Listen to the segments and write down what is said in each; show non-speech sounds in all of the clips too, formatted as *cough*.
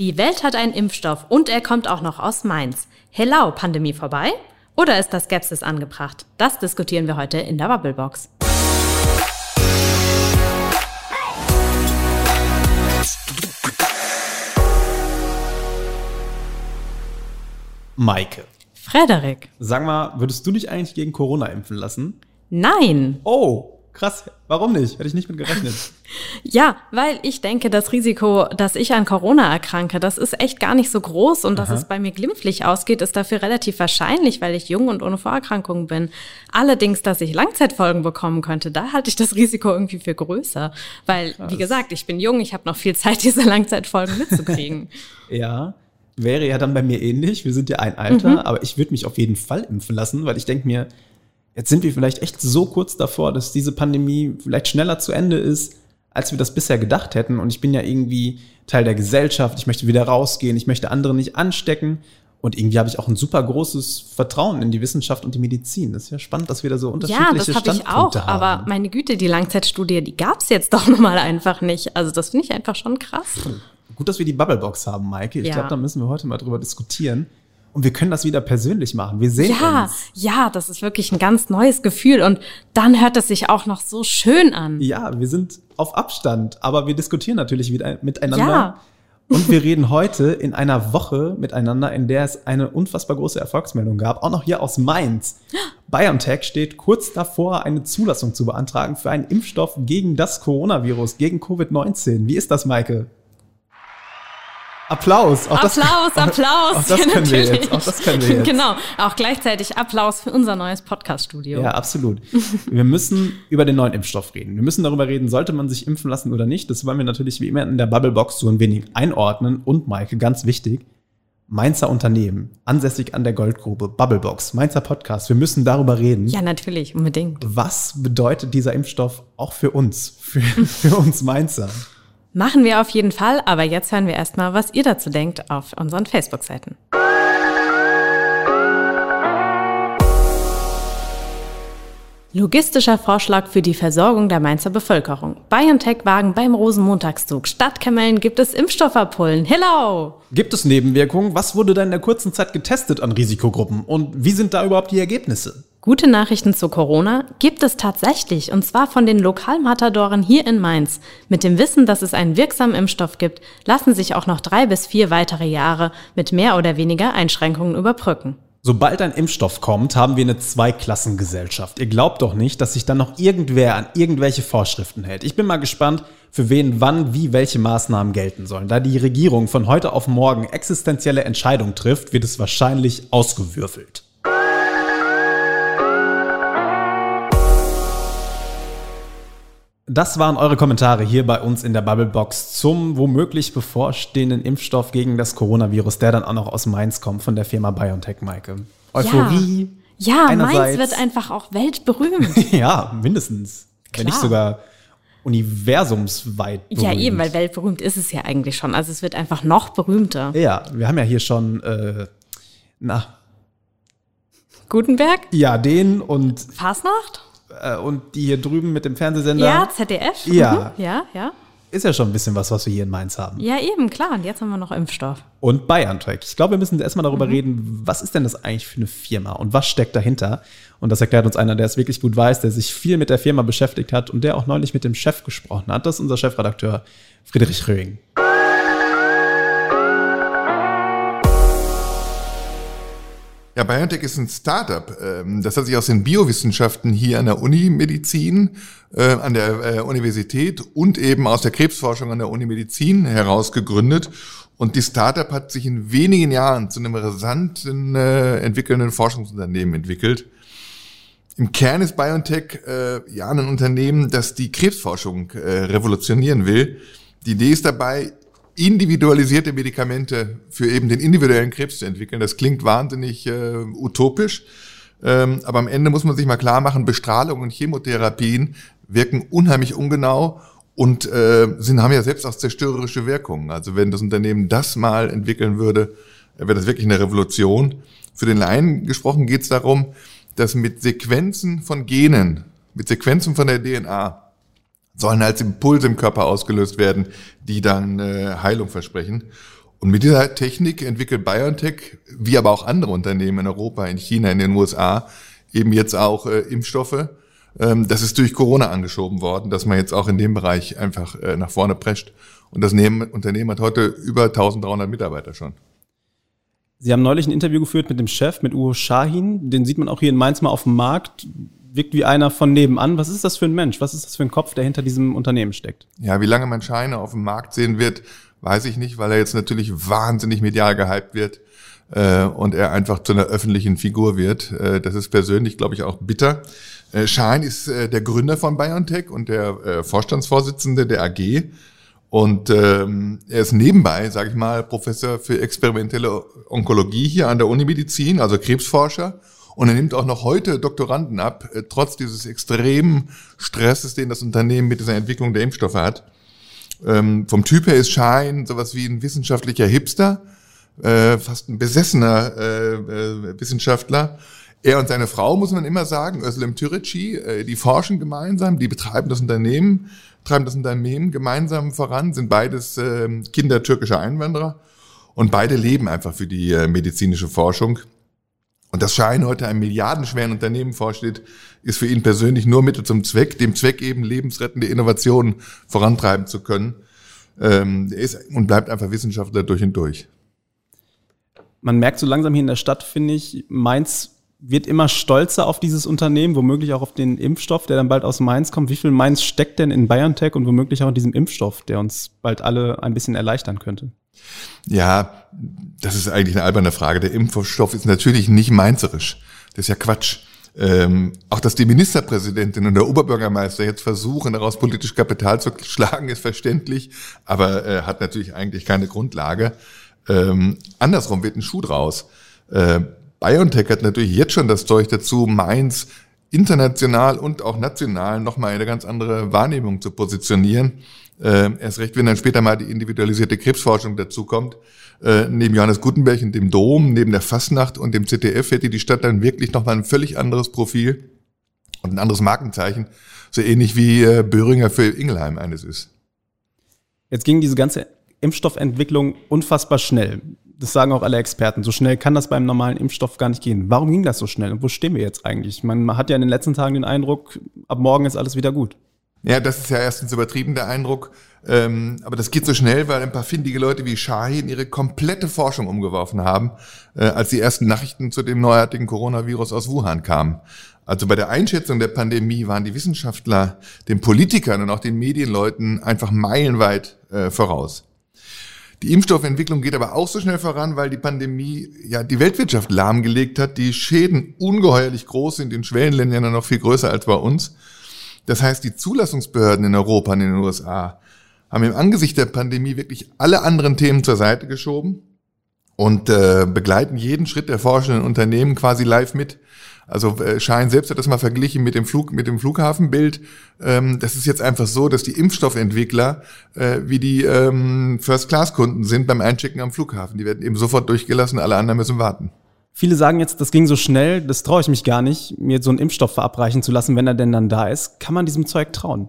Die Welt hat einen Impfstoff und er kommt auch noch aus Mainz. Hello, Pandemie vorbei? Oder ist das Skepsis angebracht? Das diskutieren wir heute in der Bubblebox. Maike. Frederik. Sag mal, würdest du dich eigentlich gegen Corona impfen lassen? Nein. Oh, krass. Warum nicht? Hätte ich nicht mit gerechnet. *laughs* Ja, weil ich denke, das Risiko, dass ich an Corona erkranke, das ist echt gar nicht so groß und dass Aha. es bei mir glimpflich ausgeht, ist dafür relativ wahrscheinlich, weil ich jung und ohne Vorerkrankungen bin. Allerdings, dass ich Langzeitfolgen bekommen könnte, da halte ich das *laughs* Risiko irgendwie für größer, weil wie gesagt, ich bin jung, ich habe noch viel Zeit, *laughs* diese Langzeitfolgen mitzukriegen. Ja, wäre ja dann bei mir ähnlich. Wir sind ja ein Alter, aber ich würde mich auf jeden Fall impfen lassen, weil ich denke mir, jetzt sind wir vielleicht echt so kurz davor, dass diese Pandemie vielleicht schneller zu Ende ist, als wir das bisher gedacht hätten. Und ich bin ja irgendwie Teil der Gesellschaft, ich möchte wieder rausgehen, ich möchte andere nicht anstecken. Und irgendwie habe ich auch ein super großes Vertrauen in die Wissenschaft und die Medizin. Das ist ja spannend, dass wir da so ja, unterschiedliche das habe ich auch, haben. aber meine Güte, die Langzeitstudie, die gab's jetzt doch *laughs* nun mal einfach nicht. Also das finde ich einfach schon krass. Gut, dass wir die Bubblebox haben, Maike. Ich Ja. glaube, da müssen wir heute mal drüber diskutieren. Und wir können das wieder persönlich machen. Wir sehen Ja, uns. ja, das ist wirklich ein ganz neues Gefühl und dann hört es sich auch noch so schön an. Ja, wir sind auf Abstand, aber wir diskutieren natürlich wieder miteinander. Ja. Und wir reden heute in einer Woche miteinander, in der es eine unfassbar große Erfolgsmeldung gab, auch noch hier aus Mainz. BioNTech steht kurz davor, eine Zulassung zu beantragen für einen Impfstoff gegen das Coronavirus, gegen Covid-19. Wie ist das, Maike? Applaus. Auch das- Applaus, *laughs* Applaus. Auch das Ja, können wir jetzt. Auch das können wir jetzt. Genau, auch gleichzeitig Applaus für unser neues Podcast-Studio. Ja, absolut. Wir müssen über den neuen Impfstoff reden. Wir müssen darüber reden, sollte man sich impfen lassen oder nicht. Das wollen wir natürlich wie immer in der Bubblebox so ein wenig einordnen. Und Maike, ganz wichtig, Mainzer Unternehmen, ansässig an der Goldgrube, Bubblebox, Mainzer Podcast. Wir müssen darüber reden. Ja, natürlich, unbedingt. Was bedeutet dieser Impfstoff auch für uns, für, *laughs* für uns Mainzer? Machen wir auf jeden Fall, aber jetzt hören wir erstmal, was ihr dazu denkt auf unseren Facebook-Seiten. Logistischer Vorschlag für die Versorgung der Mainzer Bevölkerung. BioNTech-Wagen beim Rosenmontagszug. Statt Kamellen gibt es Impfstoffabholen. Hello! Gibt es Nebenwirkungen? Was wurde da in der kurzen Zeit getestet an Risikogruppen? Und wie sind da überhaupt die Ergebnisse? Gute Nachrichten zu Corona gibt es tatsächlich, und zwar von den Lokalmatadoren hier in Mainz. Mit dem Wissen, dass es einen wirksamen Impfstoff gibt, lassen sich auch noch drei bis vier weitere Jahre mit mehr oder weniger Einschränkungen überbrücken. Sobald ein Impfstoff kommt, haben wir eine Zweiklassengesellschaft. Ihr glaubt doch nicht, dass sich dann noch irgendwer an irgendwelche Vorschriften hält. Ich bin mal gespannt, für wen wann wie welche Maßnahmen gelten sollen. Da die Regierung von heute auf morgen existenzielle Entscheidungen trifft, wird es wahrscheinlich ausgewürfelt. Das waren eure Kommentare hier bei uns in der Bubblebox zum womöglich bevorstehenden Impfstoff gegen das Coronavirus, der dann auch noch aus Mainz kommt von der Firma BioNTech, Maike. Euphorie. Ja, Mainz einerseits- wird einfach auch weltberühmt. *laughs* Ja, mindestens. Wenn nicht Klar. sogar universumsweit. ja, berühmt. eben, weil weltberühmt ist es ja eigentlich schon. Also es wird einfach noch berühmter. Ja, wir haben ja hier schon, äh, na, Gutenberg? ja, den und, Fasnacht? Äh, und die hier drüben mit dem Fernsehsender. Ja, ZDF? Ja. Mhm. Ja, ja. Ist ja schon ein bisschen was, was wir hier in Mainz haben. Ja, eben, klar. Und jetzt haben wir noch Impfstoff. Und BioNTech. Ich glaube, wir müssen erstmal darüber Mhm. reden, was ist denn das eigentlich für eine Firma und was steckt dahinter? Und das erklärt uns einer, der es wirklich gut weiß, der sich viel mit der Firma beschäftigt hat und der auch neulich mit dem Chef gesprochen hat. Das ist unser Chefredakteur Friedrich Röing. Ja, BioNTech ist ein Startup. ähm, Das hat sich aus den Biowissenschaften hier an der Uni Medizin, äh, an der äh, Universität und eben aus der Krebsforschung an der Uni Medizin heraus gegründet. Und die Startup hat sich in wenigen Jahren zu einem rasanten, äh, entwickelnden Forschungsunternehmen entwickelt. Im Kern ist BioNTech äh, ja ein Unternehmen, das die Krebsforschung äh, revolutionieren will. Die Idee ist dabei, individualisierte Medikamente für eben den individuellen Krebs zu entwickeln. Das klingt wahnsinnig äh, utopisch, ähm, aber am Ende muss man sich mal klar machen, Bestrahlung und Chemotherapien wirken unheimlich ungenau und äh, sind, haben ja selbst auch zerstörerische Wirkungen. Also wenn das Unternehmen das mal entwickeln würde, wäre das wirklich eine Revolution. Für den Laien gesprochen geht es darum, dass mit Sequenzen von Genen, mit Sequenzen von der DNA, sollen als Impulse im Körper ausgelöst werden, die dann äh, Heilung versprechen. Und mit dieser Technik entwickelt BioNTech, wie aber auch andere Unternehmen in Europa, in China, in den USA, eben jetzt auch äh, Impfstoffe. Ähm, das ist durch Corona angeschoben worden, dass man jetzt auch in dem Bereich einfach äh, nach vorne prescht. Und das Unternehmen hat heute über 1300 Mitarbeiter schon. Sie haben neulich ein Interview geführt mit dem Chef, mit Uwe Shahin. Den sieht man auch hier in Mainz mal auf dem Markt. Wirkt wie einer von nebenan. Was ist das für ein Mensch? Was ist das für ein Kopf, der hinter diesem Unternehmen steckt? Ja, wie lange man Scheine auf dem Markt sehen wird, weiß ich nicht, weil er jetzt natürlich wahnsinnig medial gehypt wird äh, und er einfach zu einer öffentlichen Figur wird. Äh, das ist persönlich, glaube ich, auch bitter. Äh, Schein ist äh, der Gründer von BioNTech und der äh, Vorstandsvorsitzende der AG. Und ähm, er ist nebenbei, sage ich mal, Professor für experimentelle Onkologie hier an der Uni Medizin, also Krebsforscher. Und er nimmt auch noch heute Doktoranden ab, äh, trotz dieses extremen Stresses, den das Unternehmen mit dieser Entwicklung der Impfstoffe hat. Ähm, vom Typ her ist Schein sowas wie ein wissenschaftlicher Hipster, äh, fast ein besessener äh, äh, Wissenschaftler. Er und seine Frau, muss man immer sagen, Özlem Türeci, äh, die forschen gemeinsam, die betreiben das Unternehmen, treiben das Unternehmen gemeinsam voran, sind beides äh, Kinder türkischer Einwanderer und beide leben einfach für die äh, medizinische Forschung. Und das Schein heute ein milliardenschweren Unternehmen vorsteht, ist für ihn persönlich nur Mittel zum Zweck, dem Zweck eben lebensrettende Innovationen vorantreiben zu können. Ähm, er ist und bleibt einfach Wissenschaftler durch und durch. Man merkt so langsam hier in der Stadt, finde ich, Mainz wird immer stolzer auf dieses Unternehmen, womöglich auch auf den Impfstoff, der dann bald aus Mainz kommt. Wie viel Mainz steckt denn in BioNTech und womöglich auch in diesem Impfstoff, der uns bald alle ein bisschen erleichtern könnte? Ja, das ist eigentlich eine alberne Frage. Der Impfstoff ist natürlich nicht mainzerisch. Das ist ja Quatsch. Ähm, auch dass die Ministerpräsidentin und der Oberbürgermeister jetzt versuchen, daraus politisch Kapital zu schlagen, ist verständlich, aber äh, hat natürlich eigentlich keine Grundlage. Ähm, andersrum wird ein Schuh draus. Äh, BioNTech hat natürlich jetzt schon das Zeug dazu, Mainz international und auch national nochmal eine ganz andere Wahrnehmung zu positionieren. Äh, erst recht, wenn dann später mal die individualisierte Krebsforschung dazukommt. Äh, neben Johannes Gutenberg und dem Dom, neben der Fastnacht und dem ZDF hätte die Stadt dann wirklich nochmal ein völlig anderes Profil und ein anderes Markenzeichen. So ähnlich wie äh, Böhringer für Ingelheim eines ist. Jetzt ging diese ganze Impfstoffentwicklung unfassbar schnell das sagen auch alle Experten. So schnell kann das beim normalen Impfstoff gar nicht gehen. Warum ging das so schnell und wo stehen wir jetzt eigentlich? Man hat ja in den letzten Tagen den Eindruck, ab morgen ist alles wieder gut. Ja, das ist ja erstens übertrieben, der Eindruck. Ähm, aber das geht so schnell, weil ein paar findige Leute wie Shahin ihre komplette Forschung umgeworfen haben, äh, als die ersten Nachrichten zu dem neuartigen Coronavirus aus Wuhan kamen. Also bei der Einschätzung der Pandemie waren die Wissenschaftler den Politikern und auch den Medienleuten einfach meilenweit äh, voraus. Die Impfstoffentwicklung geht aber auch so schnell voran, weil die Pandemie ja die Weltwirtschaft lahmgelegt hat. Die Schäden ungeheuerlich groß sind, in Schwellenländern noch viel größer als bei uns. Das heißt, die Zulassungsbehörden in Europa und in den USA haben im Angesicht der Pandemie wirklich alle anderen Themen zur Seite geschoben und äh, begleiten jeden Schritt der forschenden Unternehmen quasi live mit. Also äh, Schein selbst hat das mal verglichen mit dem Flug, mit dem Flughafenbild. Ähm, das ist jetzt einfach so, dass die Impfstoffentwickler äh, wie die ähm, First-Class-Kunden sind beim Einchecken am Flughafen. Die werden eben sofort durchgelassen, alle anderen müssen warten. Viele sagen jetzt, das ging so schnell, das traue ich mich gar nicht, mir so einen Impfstoff verabreichen zu lassen, wenn er denn dann da ist. Kann man diesem Zeug trauen?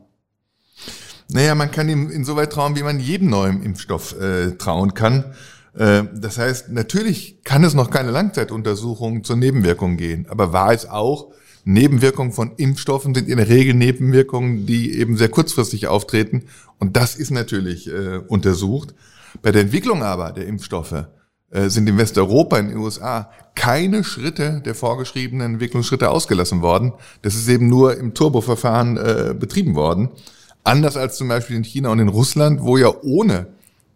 Naja, man kann ihm insoweit trauen, wie man jedem neuen Impfstoff äh, trauen kann. Äh, das heißt, natürlich kann es noch keine Langzeituntersuchung zur Nebenwirkung gehen, aber war es auch, Nebenwirkungen von Impfstoffen sind in der Regel Nebenwirkungen, die eben sehr kurzfristig auftreten und das ist natürlich äh, untersucht. Bei der Entwicklung aber der Impfstoffe sind in Westeuropa, in den USA keine Schritte der vorgeschriebenen Entwicklungsschritte ausgelassen worden. Das ist eben nur im Turboverfahren äh, betrieben worden. Anders als zum Beispiel in China und in Russland, wo ja ohne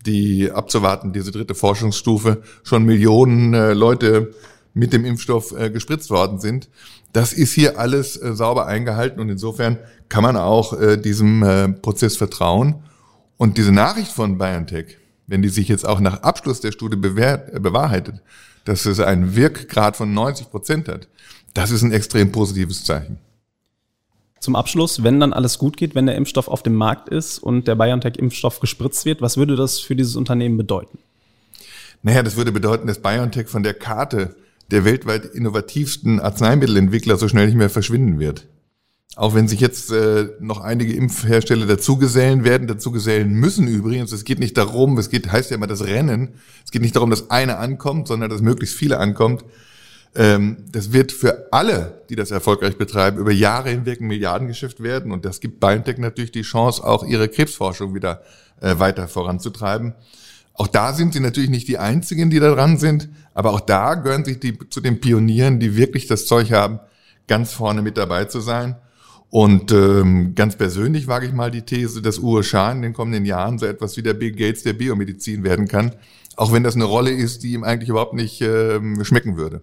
die abzuwarten, diese dritte Forschungsstufe, schon Millionen äh, Leute mit dem Impfstoff äh, gespritzt worden sind. Das ist hier alles äh, sauber eingehalten und insofern kann man auch äh, diesem äh, Prozess vertrauen. Und diese Nachricht von BioNTech, wenn die sich jetzt auch nach Abschluss der Studie bewährt, äh, bewahrheitet, dass es einen Wirkgrad von 90 Prozent hat, das ist ein extrem positives Zeichen. Zum Abschluss, wenn dann alles gut geht, wenn der Impfstoff auf dem Markt ist und der BioNTech-Impfstoff gespritzt wird, was würde das für dieses Unternehmen bedeuten? Naja, das würde bedeuten, dass BioNTech von der Karte der weltweit innovativsten Arzneimittelentwickler so schnell nicht mehr verschwinden wird. Auch wenn sich jetzt äh, noch einige Impfhersteller dazugesellen werden, dazugesellen müssen übrigens. Es geht nicht darum, es geht, heißt ja immer das Rennen. Es geht nicht darum, dass einer ankommt, sondern dass möglichst viele ankommt. Ähm, das wird für alle, die das erfolgreich betreiben, über Jahre hinweg ein Milliardengeschäft werden. Und das gibt BioNTech natürlich die Chance, auch ihre Krebsforschung wieder äh, weiter voranzutreiben. Auch da sind sie natürlich nicht die einzigen, die da dran sind, aber auch da gehören sich die zu den Pionieren, die wirklich das Zeug haben, ganz vorne mit dabei zu sein. Und ähm, ganz persönlich wage ich mal die These, dass USA in den kommenden Jahren so etwas wie der Bill Gates der Biomedizin werden kann, auch wenn das eine Rolle ist, die ihm eigentlich überhaupt nicht ähm, schmecken würde.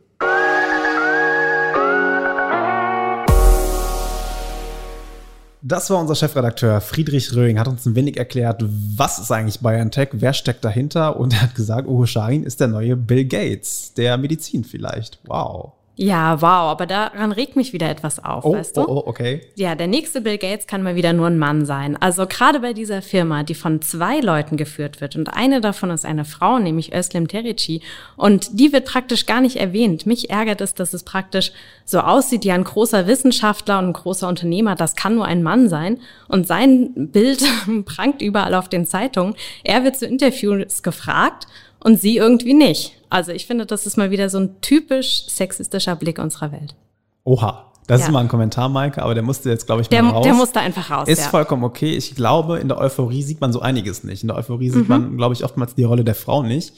Das war unser Chefredakteur Friedrich Röhing, hat uns ein wenig erklärt, was ist eigentlich BioNTech, wer steckt dahinter und er hat gesagt, Uwe Schein ist der neue Bill Gates der Medizin vielleicht. Wow. Ja, wow, aber daran regt mich wieder etwas auf, Oh, weißt du? oh, oh, okay. Ja, der nächste Bill Gates kann mal wieder nur ein Mann sein. Also gerade bei dieser Firma, die von zwei Leuten geführt wird und eine davon ist eine Frau, nämlich Özlem Terici und die wird praktisch gar nicht erwähnt. Mich ärgert es, dass es praktisch so aussieht, ja, ein großer Wissenschaftler und ein großer Unternehmer, das kann nur ein Mann sein und sein Bild *laughs* prangt überall auf den Zeitungen. Er wird zu Interviews gefragt und sie irgendwie nicht. Also ich finde, das ist mal wieder so ein typisch sexistischer Blick unserer Welt. Oha. Das Ja. ist mal ein Kommentar, Maike, aber der musste jetzt, glaube ich, mal Der, raus. der muss da einfach raus. Ist ja. vollkommen okay. Ich glaube, in der Euphorie sieht man so einiges nicht. In der Euphorie Mhm. sieht man, glaube ich, oftmals die Rolle der Frau nicht.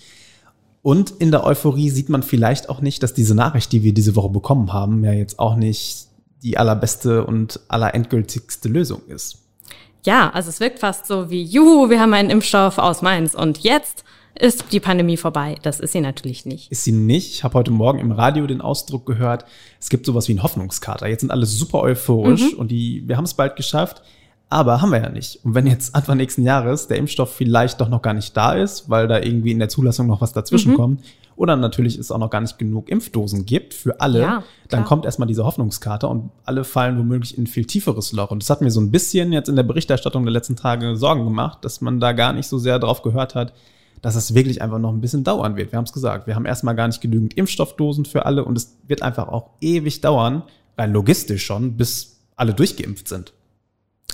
Und in der Euphorie sieht man vielleicht auch nicht, dass diese Nachricht, die wir diese Woche bekommen haben, ja jetzt auch nicht die allerbeste und allerendgültigste Lösung ist. Ja, also es wirkt fast so wie, juhu, wir haben einen Impfstoff aus Mainz und jetzt ist die Pandemie vorbei. Das ist sie natürlich nicht. Ist sie nicht. Ich habe heute Morgen im Radio den Ausdruck gehört, es gibt sowas wie einen Hoffnungskater. Jetzt sind alle super euphorisch und die, wir haben es bald geschafft. Aber haben wir ja nicht. Und wenn jetzt Anfang nächsten Jahres der Impfstoff vielleicht doch noch gar nicht da ist, weil da irgendwie in der Zulassung noch was dazwischen kommt, oder natürlich es auch noch gar nicht genug Impfdosen gibt für alle, Ja, dann kommt erstmal diese Hoffnungskarte und alle fallen womöglich in ein viel tieferes Loch. Und das hat mir so ein bisschen jetzt in der Berichterstattung der letzten Tage Sorgen gemacht, dass man da gar nicht so sehr drauf gehört hat, dass es wirklich einfach noch ein bisschen dauern wird. Wir haben es gesagt, wir haben erstmal gar nicht genügend Impfstoffdosen für alle und es wird einfach auch ewig dauern, rein logistisch schon, bis alle durchgeimpft sind.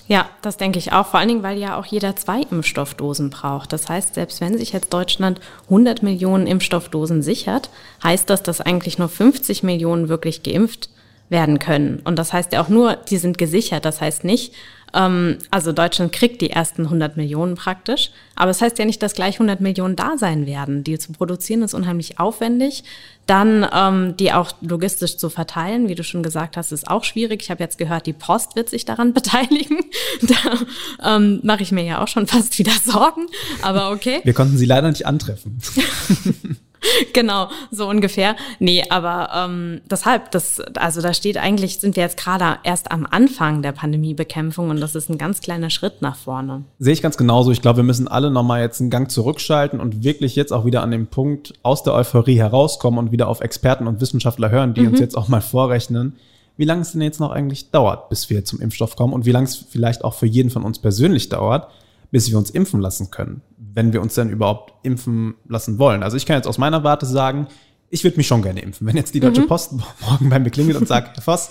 Ja, das denke ich auch. Vor allen Dingen, weil ja auch jeder zwei Impfstoffdosen braucht. Das heißt, selbst wenn sich jetzt Deutschland 100 Millionen Impfstoffdosen sichert, heißt das, dass eigentlich nur 50 Millionen wirklich geimpft werden können. Und das heißt ja auch nur, die sind gesichert. Das heißt nicht, ähm, also Deutschland kriegt die ersten 100 Millionen praktisch. Aber es das heißt ja nicht, dass gleich 100 Millionen da sein werden. Die zu produzieren ist unheimlich aufwendig. Dann ähm, die auch logistisch zu verteilen, wie du schon gesagt hast, ist auch schwierig. Ich habe jetzt gehört, die Post wird sich daran *laughs* beteiligen. Da ähm, mache ich mir ja auch schon fast wieder Sorgen. Aber okay. Wir konnten sie leider nicht antreffen. *laughs* *laughs* genau, so ungefähr. Nee, aber ähm, deshalb, das, also da steht eigentlich, sind wir jetzt gerade erst am Anfang der Pandemiebekämpfung und das ist ein ganz kleiner Schritt nach vorne. Sehe ich ganz genauso. Ich glaube, wir müssen alle nochmal jetzt einen Gang zurückschalten und wirklich jetzt auch wieder an dem Punkt aus der Euphorie herauskommen und wieder auf Experten und Wissenschaftler hören, die uns jetzt auch mal vorrechnen, wie lange es denn jetzt noch eigentlich dauert, bis wir zum Impfstoff kommen und wie lange es vielleicht auch für jeden von uns persönlich dauert, bis wir uns impfen lassen können, wenn wir uns denn überhaupt impfen lassen wollen. Also ich kann jetzt aus meiner Warte sagen, ich würde mich schon gerne impfen. Wenn jetzt die Deutsche Post *laughs* morgen bei mir klingelt und sagt, Herr Voss,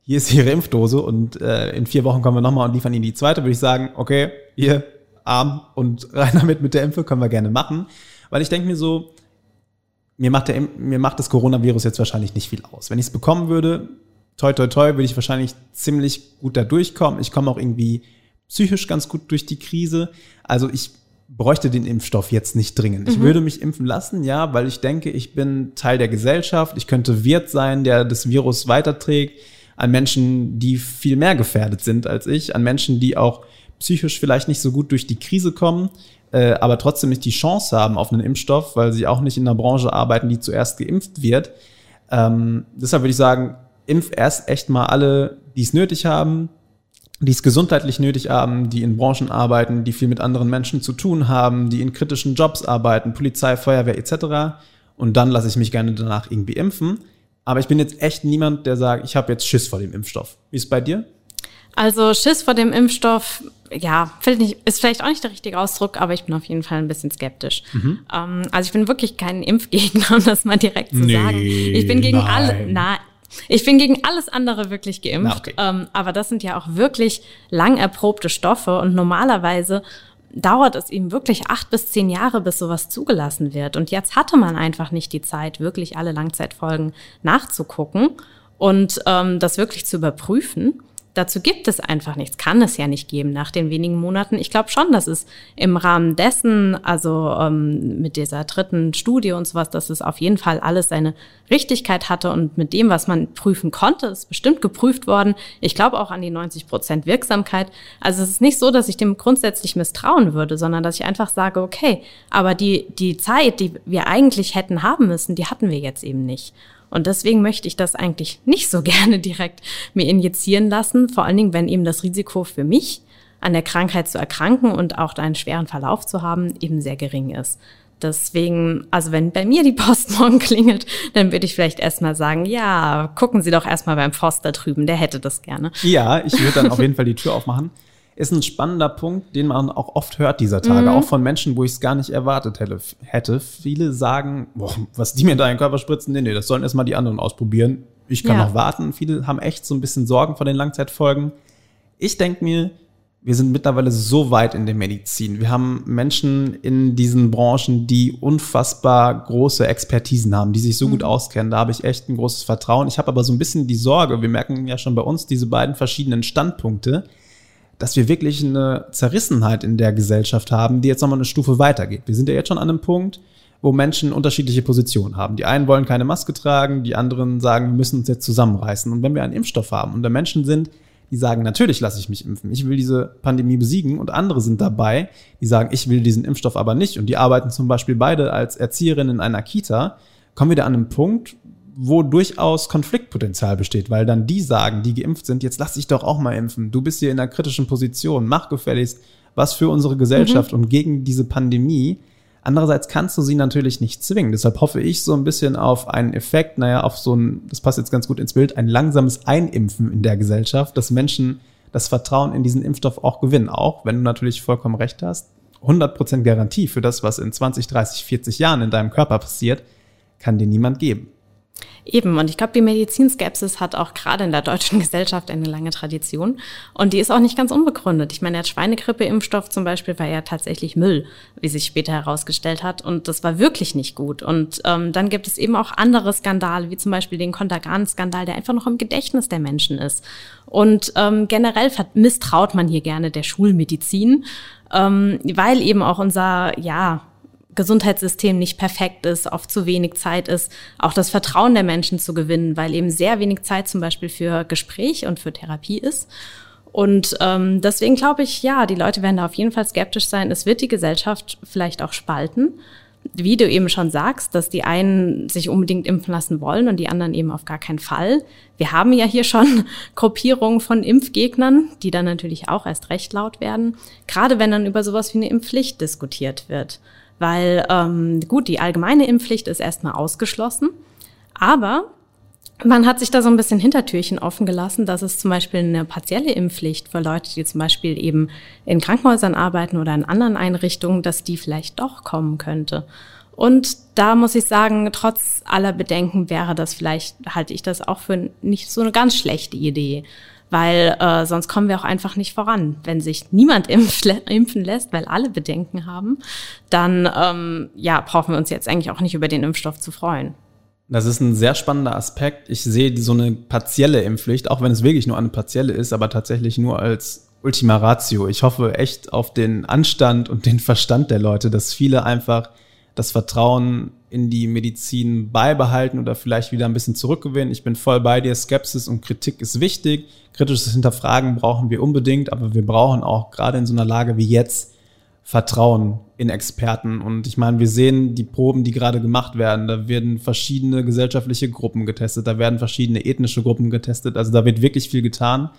hier ist Ihre Impfdose und äh, in vier Wochen kommen wir nochmal und liefern Ihnen die zweite, würde ich sagen, okay, hier, Arm und *laughs* rein damit mit der Impfe, können wir gerne machen. Weil ich denke mir so, mir macht, der, mir macht das Coronavirus jetzt wahrscheinlich nicht viel aus. Wenn ich es bekommen würde, toi, toi, toi, würde ich wahrscheinlich ziemlich gut da durchkommen. Ich komme auch irgendwie psychisch ganz gut durch die Krise. Also ich bräuchte den Impfstoff jetzt nicht dringend. Ich würde mich impfen lassen, ja, weil ich denke, ich bin Teil der Gesellschaft. Ich könnte Wirt sein, der das Virus weiterträgt an Menschen, die viel mehr gefährdet sind als ich, an Menschen, die auch psychisch vielleicht nicht so gut durch die Krise kommen, äh, aber trotzdem nicht die Chance haben auf einen Impfstoff, weil sie auch nicht in einer Branche arbeiten, die zuerst geimpft wird. Ähm, deshalb würde ich sagen, impf erst echt mal alle, die es nötig haben, die es gesundheitlich nötig haben, die in Branchen arbeiten, die viel mit anderen Menschen zu tun haben, die in kritischen Jobs arbeiten, Polizei, Feuerwehr etc. Und dann lasse ich mich gerne danach irgendwie impfen. Aber ich bin jetzt echt niemand, der sagt, ich habe jetzt Schiss vor dem Impfstoff. Wie ist es bei dir? Also Schiss vor dem Impfstoff, ja, nicht, ist vielleicht auch nicht der richtige Ausdruck, aber ich bin auf jeden Fall ein bisschen skeptisch. Mhm. Ähm, also ich bin wirklich kein Impfgegner, *laughs* um das mal direkt zu Nee, sagen. Ich bin gegen nein. alle, na, Ich bin gegen alles andere wirklich geimpft. Okay. Ähm, aber das sind ja auch wirklich lang erprobte Stoffe und normalerweise dauert es eben wirklich acht bis zehn Jahre, bis sowas zugelassen wird. Und jetzt hatte man einfach nicht die Zeit, wirklich alle Langzeitfolgen nachzugucken und ähm, das wirklich zu überprüfen dazu gibt es einfach nichts, kann es ja nicht geben nach den wenigen Monaten. Ich glaube schon, dass es im Rahmen dessen, also ähm, mit dieser dritten Studie und sowas, dass es auf jeden Fall alles seine Richtigkeit hatte und mit dem, was man prüfen konnte, ist bestimmt geprüft worden. Ich glaube auch an die 90 Prozent Wirksamkeit. Also es ist nicht so, dass ich dem grundsätzlich misstrauen würde, sondern dass ich einfach sage, okay, aber die, die Zeit, die wir eigentlich hätten haben müssen, die hatten wir jetzt eben nicht. Und deswegen möchte ich das eigentlich nicht so *laughs* gerne direkt mir injizieren lassen, vor allen Dingen, wenn eben das Risiko für mich, an der Krankheit zu erkranken und auch einen schweren Verlauf zu haben, eben sehr gering ist. Deswegen, also wenn bei mir die Post *laughs* morgen klingelt, dann würde ich vielleicht erstmal sagen, ja, gucken Sie doch erstmal beim Forster drüben, der hätte das gerne. Ja, ich würde dann auf *laughs* jeden Fall die Tür aufmachen ist ein spannender Punkt, den man auch oft hört dieser Tage, mhm. auch von Menschen, wo ich es gar nicht erwartet hätte. Viele sagen, boah, was die mir in deinen Körper spritzen, nee, nee, das sollen erstmal die anderen ausprobieren. Ich kann ja. noch warten. Viele haben echt so ein bisschen Sorgen vor den Langzeitfolgen. Ich denke mir, wir sind mittlerweile so weit in der Medizin. Wir haben Menschen in diesen Branchen, die unfassbar große Expertisen haben, die sich so mhm. gut auskennen. Da habe ich echt ein großes Vertrauen. Ich habe aber so ein bisschen die Sorge, wir merken ja schon bei uns diese beiden verschiedenen Standpunkte dass wir wirklich eine Zerrissenheit in der Gesellschaft haben, die jetzt nochmal eine Stufe weitergeht. Wir sind ja jetzt schon an einem Punkt, wo Menschen unterschiedliche Positionen haben. Die einen wollen keine Maske tragen, die anderen sagen, wir müssen uns jetzt zusammenreißen. Und wenn wir einen Impfstoff haben und da Menschen sind, die sagen, natürlich lasse ich mich impfen, ich will diese Pandemie besiegen und andere sind dabei, die sagen, ich will diesen Impfstoff aber nicht und die arbeiten zum Beispiel beide als Erzieherin in einer Kita, kommen wir da an einem Punkt, wo durchaus Konfliktpotenzial besteht, weil dann die sagen, die geimpft sind, jetzt lass dich doch auch mal impfen. Du bist hier in einer kritischen Position, mach gefälligst was für unsere Gesellschaft mhm. und gegen diese Pandemie. Andererseits kannst du sie natürlich nicht zwingen. Deshalb hoffe ich so ein bisschen auf einen Effekt, naja, auf so ein, das passt jetzt ganz gut ins Bild, ein langsames Einimpfen in der Gesellschaft, dass Menschen das Vertrauen in diesen Impfstoff auch gewinnen. Auch wenn du natürlich vollkommen recht hast. 100% Garantie für das, was in 20, 30, 40 Jahren in deinem Körper passiert, kann dir niemand geben. Eben, und ich glaube, die Medizinskepsis hat auch gerade in der deutschen *laughs* Gesellschaft eine lange Tradition. Und die ist auch nicht ganz unbegründet. Ich meine, der Schweinegrippe-Impfstoff zum Beispiel war ja tatsächlich Müll, wie sich später herausgestellt hat. Und das war wirklich nicht gut. Und ähm, dann gibt es eben auch andere Skandale, wie zum Beispiel den Kontergan-Skandal, der einfach noch im Gedächtnis der Menschen ist. Und ähm, generell misstraut man hier gerne der Schulmedizin, ähm, weil eben auch unser, ja, Gesundheitssystem nicht perfekt ist, oft zu wenig Zeit ist, auch das Vertrauen der Menschen zu gewinnen, weil eben sehr wenig Zeit zum Beispiel für Gespräch und für Therapie ist. Und ähm, deswegen glaube ich, ja, die Leute werden da auf jeden Fall skeptisch sein. Es wird die Gesellschaft vielleicht auch spalten. Wie du eben schon sagst, dass die einen sich unbedingt impfen lassen wollen und die anderen eben auf gar keinen Fall. Wir haben ja hier schon *laughs* Gruppierungen von Impfgegnern, die dann natürlich auch erst recht laut werden, gerade wenn dann über sowas wie eine Impfpflicht diskutiert wird. Weil ähm, gut, die allgemeine Impfpflicht ist erstmal ausgeschlossen, aber man hat sich da so ein bisschen Hintertürchen offen gelassen, dass es zum Beispiel eine partielle Impfpflicht für Leute, die zum Beispiel eben in Krankenhäusern arbeiten oder in anderen Einrichtungen, dass die vielleicht doch kommen könnte. Und da muss ich sagen, trotz aller Bedenken wäre das vielleicht, halte ich das auch für nicht so eine ganz schlechte Idee weil äh, sonst kommen wir auch einfach nicht voran. Wenn sich niemand *laughs* impfen lässt, weil alle Bedenken haben, dann ähm, ja, brauchen wir uns jetzt eigentlich auch nicht über den Impfstoff zu freuen. Das ist ein sehr spannender Aspekt. Ich sehe so eine partielle Impfpflicht, auch wenn es wirklich nur eine partielle ist, aber tatsächlich nur als Ultima Ratio. Ich hoffe echt auf den Anstand und den Verstand der Leute, dass viele einfach das Vertrauen in die Medizin beibehalten oder vielleicht wieder ein bisschen zurückgewinnen. Ich bin voll bei dir. Skepsis und Kritik ist wichtig. Kritisches Hinterfragen brauchen wir unbedingt, aber wir brauchen auch gerade in so einer Lage wie jetzt Vertrauen in Experten. Und ich meine, wir sehen die Proben, die gerade gemacht werden. Da werden verschiedene gesellschaftliche Gruppen getestet, da werden verschiedene ethnische Gruppen getestet. Also da wird wirklich viel getan.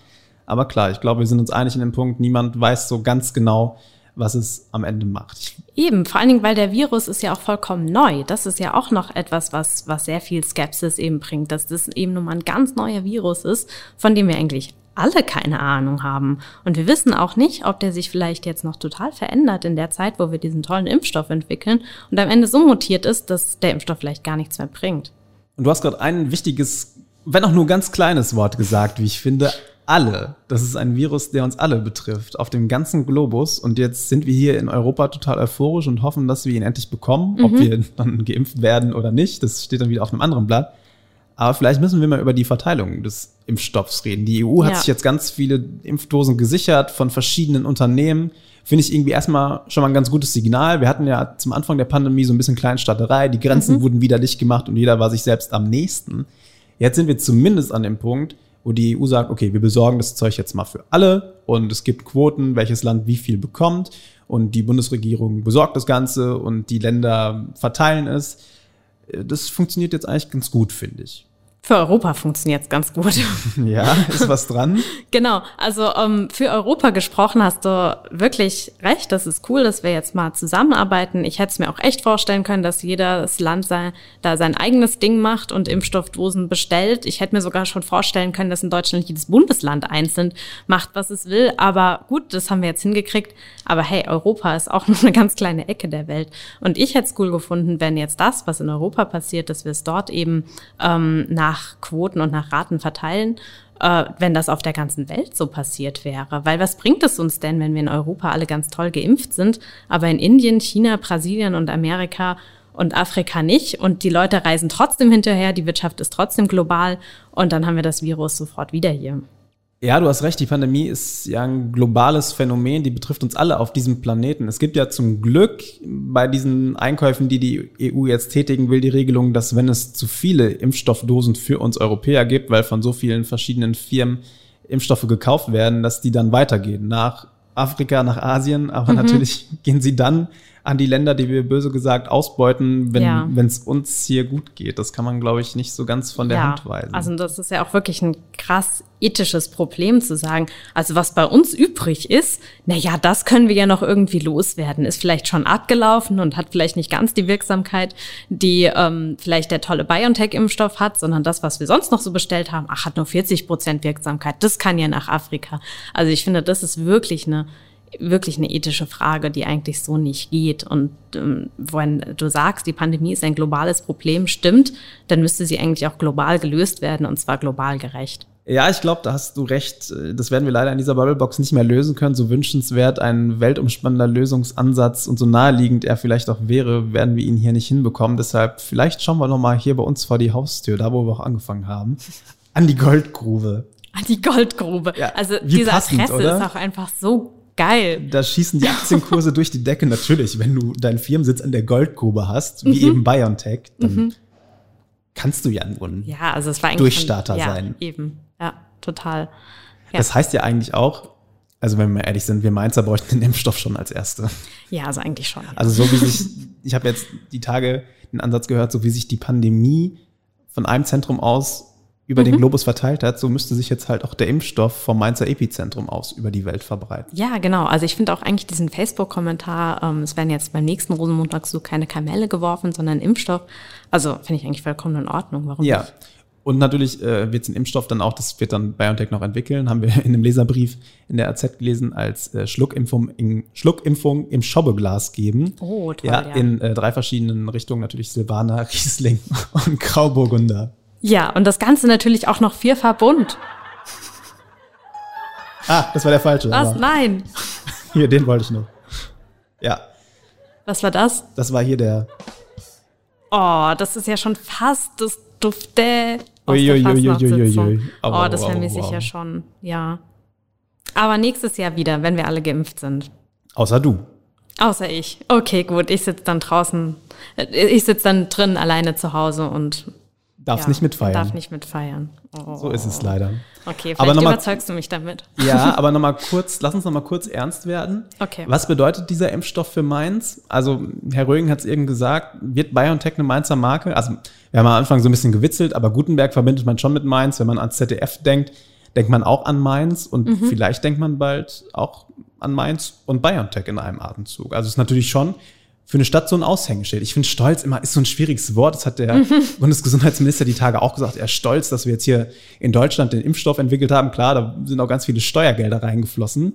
Aber klar, ich glaube, wir sind uns einig in dem Punkt, niemand weiß so ganz genau, was es am Ende macht. Eben, vor allen Dingen, weil der Virus ist ja auch vollkommen neu. Das ist ja auch noch etwas, was, was sehr viel Skepsis eben bringt, dass das eben nun mal ein ganz neuer Virus ist, von dem wir eigentlich alle keine Ahnung haben. Und wir wissen auch nicht, ob der sich vielleicht jetzt noch total verändert in der Zeit, wo wir diesen tollen Impfstoff entwickeln und am Ende so mutiert ist, dass der Impfstoff vielleicht gar nichts mehr bringt. Und du hast gerade ein wichtiges wenn auch nur ganz kleines Wort gesagt, wie ich finde, alle. Das ist ein Virus, der uns alle betrifft, auf dem ganzen Globus. Und jetzt sind wir hier in Europa total euphorisch und hoffen, dass wir ihn endlich bekommen. Mhm. Ob wir dann geimpft werden oder nicht, das steht dann wieder auf einem anderen Blatt. Aber vielleicht müssen wir mal über die Verteilung des Impfstoffs reden. Die EU hat ja. sich jetzt ganz viele Impfdosen gesichert von verschiedenen Unternehmen. Finde ich irgendwie erstmal schon mal ein ganz gutes Signal. Wir hatten ja zum Anfang der Pandemie so ein bisschen Kleinstaaterei. Die Grenzen mhm. wurden wieder dicht gemacht und jeder war sich selbst am nächsten. Jetzt sind wir zumindest an dem Punkt, wo die EU sagt, okay, wir besorgen das Zeug jetzt mal für alle und es gibt Quoten, welches Land wie viel bekommt und die Bundesregierung besorgt das Ganze und die Länder verteilen es. Das funktioniert jetzt eigentlich ganz gut, finde ich. Für Europa funktioniert es ganz gut. *laughs* Ja, ist was dran? *laughs* genau, also um, ähm, für Europa gesprochen hast du wirklich recht. Das ist cool, dass wir jetzt mal zusammenarbeiten. Ich hätte es mir auch echt vorstellen können, dass jedes Land sein, da sein eigenes Ding macht und Impfstoffdosen bestellt. Ich hätte mir sogar schon vorstellen können, dass in Deutschland jedes Bundesland einzeln macht, was es will. Aber gut, das haben wir jetzt hingekriegt. Aber hey, Europa ist auch *laughs* nur eine ganz kleine Ecke der Welt. Und ich hätte es cool gefunden, wenn jetzt das, was in Europa passiert, dass wir es dort eben ähm, nach nach Quoten und nach Raten verteilen, äh, wenn das auf der ganzen Welt so passiert wäre. Weil was bringt es uns denn, wenn wir in Europa alle ganz toll geimpft sind, aber in Indien, China, Brasilien und Amerika und Afrika nicht und die Leute reisen trotzdem hinterher, die Wirtschaft ist trotzdem global und dann haben wir das Virus sofort wieder hier. Ja, du hast recht, die Pandemie ist ja ein globales Phänomen, die betrifft uns alle auf diesem Planeten. Es gibt ja zum Glück bei diesen Einkäufen, die die EU jetzt tätigen will, die Regelung, dass wenn es zu viele Impfstoffdosen für uns Europäer gibt, weil von so vielen verschiedenen Firmen Impfstoffe gekauft werden, dass die dann weitergehen nach Afrika, nach Asien, aber mhm. natürlich gehen sie dann an die Länder, die wir böse gesagt ausbeuten, wenn ja. es uns hier gut geht. Das kann man, glaube ich, nicht so ganz von der ja, Hand weisen. Also das ist ja auch wirklich ein krass ethisches Problem zu sagen. Also was bei uns übrig ist, na ja, das können wir ja noch irgendwie loswerden. Ist vielleicht schon abgelaufen und hat vielleicht nicht ganz die Wirksamkeit, die ähm, vielleicht der tolle BioNTech-Impfstoff hat, sondern das, was wir sonst noch so bestellt haben, ach, hat nur 40 Prozent Wirksamkeit. Das kann ja nach Afrika. Also ich finde, das ist wirklich eine wirklich eine ethische Frage, die eigentlich so nicht geht. Und ähm, wenn du sagst, die Pandemie ist ein globales Problem, stimmt, dann müsste sie eigentlich auch global gelöst werden und zwar global gerecht. Ja, ich glaube, da hast du recht. Das werden wir leider in dieser Bubblebox nicht mehr lösen können. So wünschenswert ein weltumspannender Lösungsansatz und so naheliegend er vielleicht auch wäre, werden wir ihn hier nicht hinbekommen. Deshalb vielleicht schauen wir noch mal hier bei uns vor die Haustür, da wo wir auch angefangen haben, an die Goldgrube. An die Goldgrube. Ja, also diese passend, Adresse oder? ist auch einfach so Geil. Da schießen die Aktienkurse durch die Decke. Natürlich, wenn du deinen Firmensitz an der Goldgrube hast, wie mhm. eben BioNTech, dann mhm. kannst du ja ein ja, also es war Durchstarter von, ja, sein. Eben, ja, total. Ja. Das heißt ja eigentlich auch, also wenn wir ehrlich sind, wir Mainzer bräuchten den Impfstoff schon als Erste. Ja, also eigentlich schon. Ja. Also so wie sich, ich habe jetzt die Tage den Ansatz gehört, so wie sich die Pandemie von einem Zentrum aus über mhm. den Globus verteilt hat, so müsste sich jetzt halt auch der Impfstoff vom Mainzer Epizentrum aus über die Welt verbreiten. Ja, genau. Also ich finde auch eigentlich diesen Facebook-Kommentar, ähm, es werden jetzt beim nächsten Rosenmontag so keine Kamelle geworfen, sondern Impfstoff. Also finde ich eigentlich vollkommen in Ordnung. Warum ja. Nicht? Und natürlich äh, wird es ein Impfstoff dann auch, das wird dann BioNTech noch entwickeln, haben wir *laughs* in einem Leserbrief in der AZ gelesen, als äh, Schluckimpfung, in, Schluckimpfung im Schobbeglas geben. Oh, toll, ja. ja. In äh, drei verschiedenen Richtungen, natürlich Silvaner, Riesling *laughs* und Grauburgunder. Ja, und das Ganze natürlich auch noch vierfach bunt. Ah, das war der falsche. Was? Nein. *laughs* Hier, den wollte ich noch. Ja. Was war das? Das war hier der. Oh, das ist ja schon fast das Dufte aus ui, der ui, ui, ui, Oh, das vermisse ich ja schon. Ja. Aber nächstes Jahr wieder, wenn wir alle geimpft sind. Außer du. Außer ich. Okay, gut. Ich sitze dann draußen. Ich sitze dann drin alleine zu Hause und Darfst ja, nicht mitfeiern. Darf nicht mitfeiern. Oh. So ist es leider. Okay, vielleicht aber noch überzeugst du mich damit. Ja, *laughs* aber nochmal kurz, lass uns nochmal kurz ernst werden. Okay. Was bedeutet dieser Impfstoff für Mainz? Also, Herr Rögen hat es eben gesagt, wird BioNTech eine Mainzer Marke? Also, wir haben am Anfang so ein bisschen gewitzelt, aber Gutenberg verbindet man schon mit Mainz. Wenn man ans ZDF denkt, denkt man auch an Mainz und mhm. vielleicht denkt man bald auch an Mainz und BioNTech in einem Atemzug. Also, es ist natürlich schon für eine Stadt so ein Aushängeschild. Ich finde Stolz immer ist so ein schwieriges Wort. Das hat der mhm. *laughs* Bundesgesundheitsminister die Tage auch gesagt. Er ist stolz, dass wir jetzt hier in Deutschland den Impfstoff entwickelt haben. Klar, da sind auch ganz viele Steuergelder reingeflossen.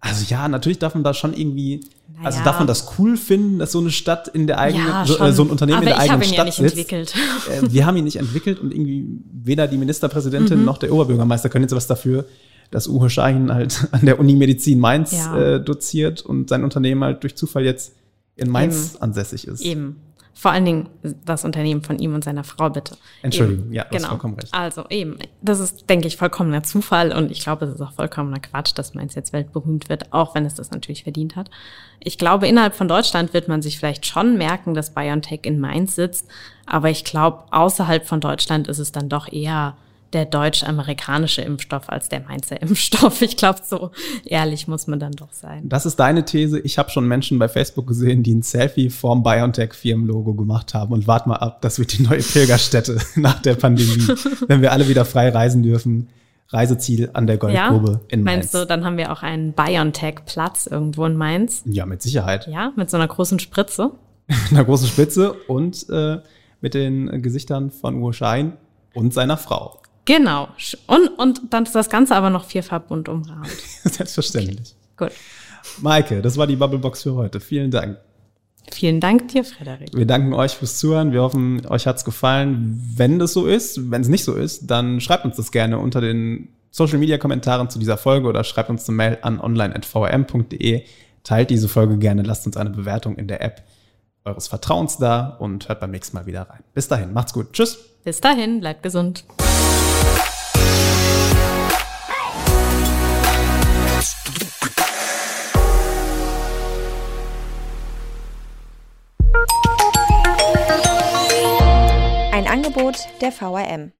Also ja, natürlich darf man da schon irgendwie, Naja. also darf man das cool finden, dass so eine Stadt in der eigenen, Ja, so, äh, so ein Unternehmen Aber in der ich eigenen habe ihn ja Stadt nicht sitzt. entwickelt. *laughs* Äh, wir haben ihn nicht entwickelt und irgendwie weder die Ministerpräsidentin Mhm. noch der Oberbürgermeister können jetzt was dafür, dass Uwe Shahin halt *laughs* an der Uni Medizin Mainz Ja. äh, doziert und sein Unternehmen halt durch Zufall jetzt in Mainz ansässig ist. Eben. Vor allen Dingen das Unternehmen von ihm und seiner Frau, bitte. Entschuldigung, eben. ja, du hast genau. vollkommen recht. Also eben, das ist, denke ich, vollkommener Zufall und ich glaube, es ist auch vollkommener Quatsch, dass Mainz jetzt weltberühmt wird, auch wenn es das natürlich verdient hat. Ich glaube, innerhalb von Deutschland wird man sich vielleicht schon merken, dass BioNTech in Mainz sitzt, aber ich glaube, außerhalb von Deutschland ist es dann doch eher der deutsch-amerikanische Impfstoff als der Mainzer Impfstoff. Ich glaube, so ehrlich muss man dann doch sein. Das ist deine These. Ich habe schon Menschen bei Facebook gesehen, die ein Selfie vorm BioNTech-Firmenlogo gemacht haben. Und wart mal ab, das wird die neue Pilgerstätte *laughs* nach der Pandemie, *laughs* wenn wir alle wieder frei reisen dürfen. Reiseziel an der Goldgrube in Mainz. Meinst du, dann haben wir auch einen BioNTech-Platz irgendwo in Mainz? Ja, mit Sicherheit. Ja, mit so einer großen Spritze. *laughs* einer großen Spitze und äh, mit den Gesichtern von Uwe Schein und seiner Frau. Genau. Und, und dann ist das Ganze aber noch vierfarbbunt umrahmt. *laughs* Selbstverständlich. Gut. Maike, das war die Bubblebox für heute. Vielen Dank. Vielen Dank dir, Frederik. Wir danken euch fürs Zuhören. Wir hoffen, euch hat's gefallen. Wenn das so ist, wenn es nicht so ist, dann schreibt uns das gerne unter den Social Media Kommentaren zu dieser Folge oder schreibt uns eine Mail an online.vrm.de. Teilt diese Folge gerne, lasst uns eine Bewertung in der App eures Vertrauens da und hört beim nächsten Mal wieder rein. Bis dahin, macht's gut. Tschüss. Bis dahin, bleibt gesund. Ein Angebot der VRM.